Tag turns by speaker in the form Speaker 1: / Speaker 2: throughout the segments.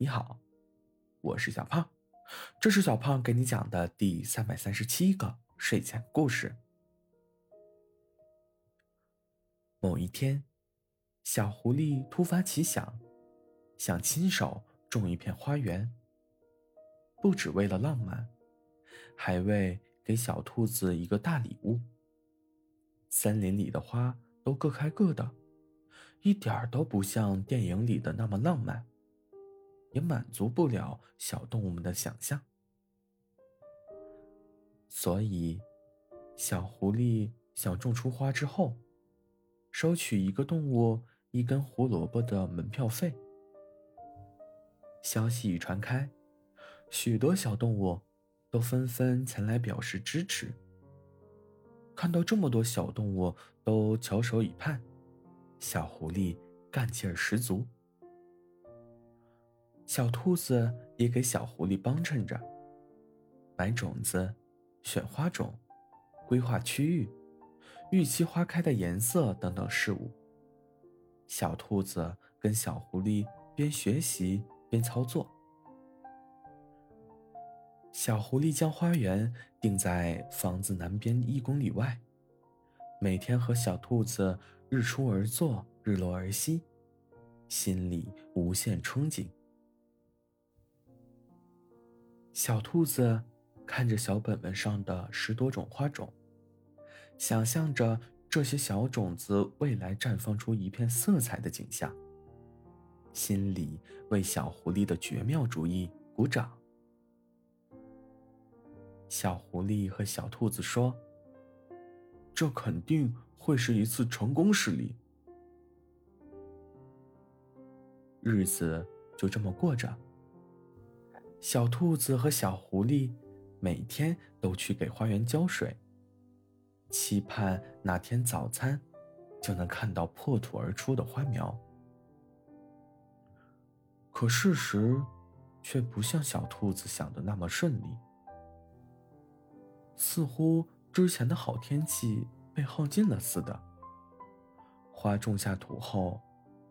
Speaker 1: 你好，我是小胖，这是小胖给你讲的第三百三十七个睡前故事。某一天，小狐狸突发奇想，想亲手种一片花园，不只为了浪漫，还为给小兔子一个大礼物。森林里的花都各开各的，一点儿都不像电影里的那么浪漫。也满足不了小动物们的想象，所以，小狐狸想种出花之后，收取一个动物一根胡萝卜的门票费。消息一传开，许多小动物都纷纷前来表示支持。看到这么多小动物都翘首以盼，小狐狸干劲儿十足。小兔子也给小狐狸帮衬着，买种子、选花种、规划区域、预期花开的颜色等等事物。小兔子跟小狐狸边学习边操作。小狐狸将花园定在房子南边一公里外，每天和小兔子日出而作，日落而息，心里无限憧憬。小兔子看着小本本上的十多种花种，想象着这些小种子未来绽放出一片色彩的景象，心里为小狐狸的绝妙主意鼓掌。小狐狸和小兔子说：“这肯定会是一次成功事例。”日子就这么过着。小兔子和小狐狸每天都去给花园浇水，期盼哪天早餐就能看到破土而出的花苗。可事实却不像小兔子想的那么顺利，似乎之前的好天气被耗尽了似的。花种下土后，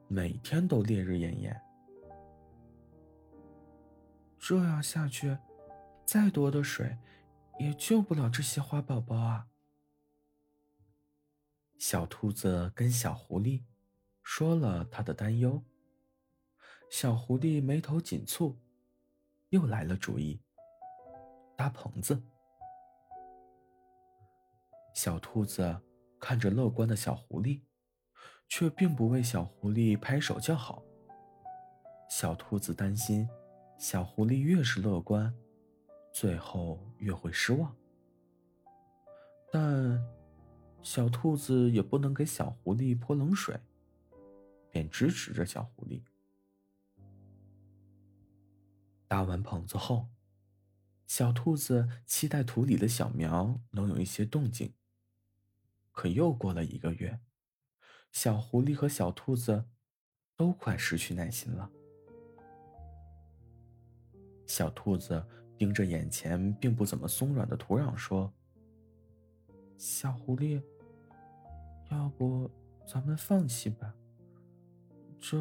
Speaker 1: 每天都烈日炎炎。这样下去，再多的水也救不了这些花宝宝啊！小兔子跟小狐狸说了他的担忧。小狐狸眉头紧蹙，又来了主意：搭棚子。小兔子看着乐观的小狐狸，却并不为小狐狸拍手叫好。小兔子担心。小狐狸越是乐观，最后越会失望。但小兔子也不能给小狐狸泼冷水，便支持着小狐狸。搭完棚子后，小兔子期待土里的小苗能有一些动静。可又过了一个月，小狐狸和小兔子都快失去耐心了。小兔子盯着眼前并不怎么松软的土壤说：“小狐狸，要不咱们放弃吧？”这……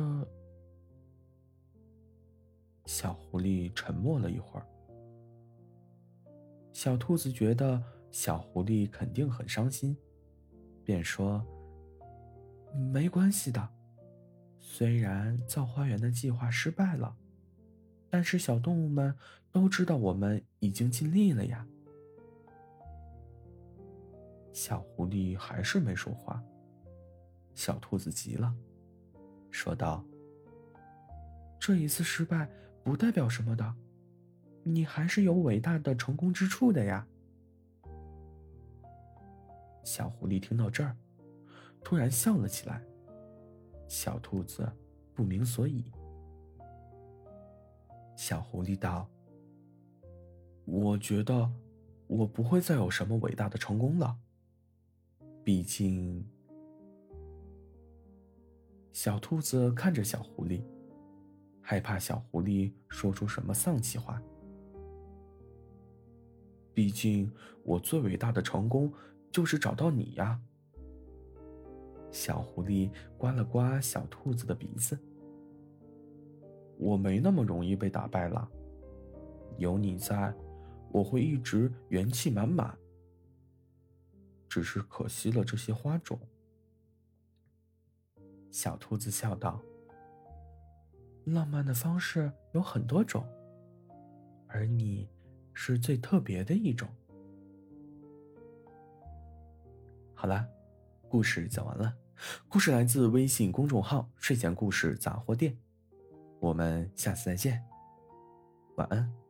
Speaker 1: 小狐狸沉默了一会儿。小兔子觉得小狐狸肯定很伤心，便说：“没关系的，虽然造花园的计划失败了。”但是小动物们都知道我们已经尽力了呀。小狐狸还是没说话。小兔子急了，说道：“这一次失败不代表什么的，你还是有伟大的成功之处的呀。”小狐狸听到这儿，突然笑了起来。小兔子不明所以。小狐狸道：“我觉得我不会再有什么伟大的成功了。毕竟……”小兔子看着小狐狸，害怕小狐狸说出什么丧气话。毕竟我最伟大的成功就是找到你呀。小狐狸刮了刮小兔子的鼻子。我没那么容易被打败了。有你在，我会一直元气满满。只是可惜了这些花种。小兔子笑道：“浪漫的方式有很多种，而你是最特别的一种。”好了，故事讲完了。故事来自微信公众号“睡前故事杂货店”。我们下次再见，晚安。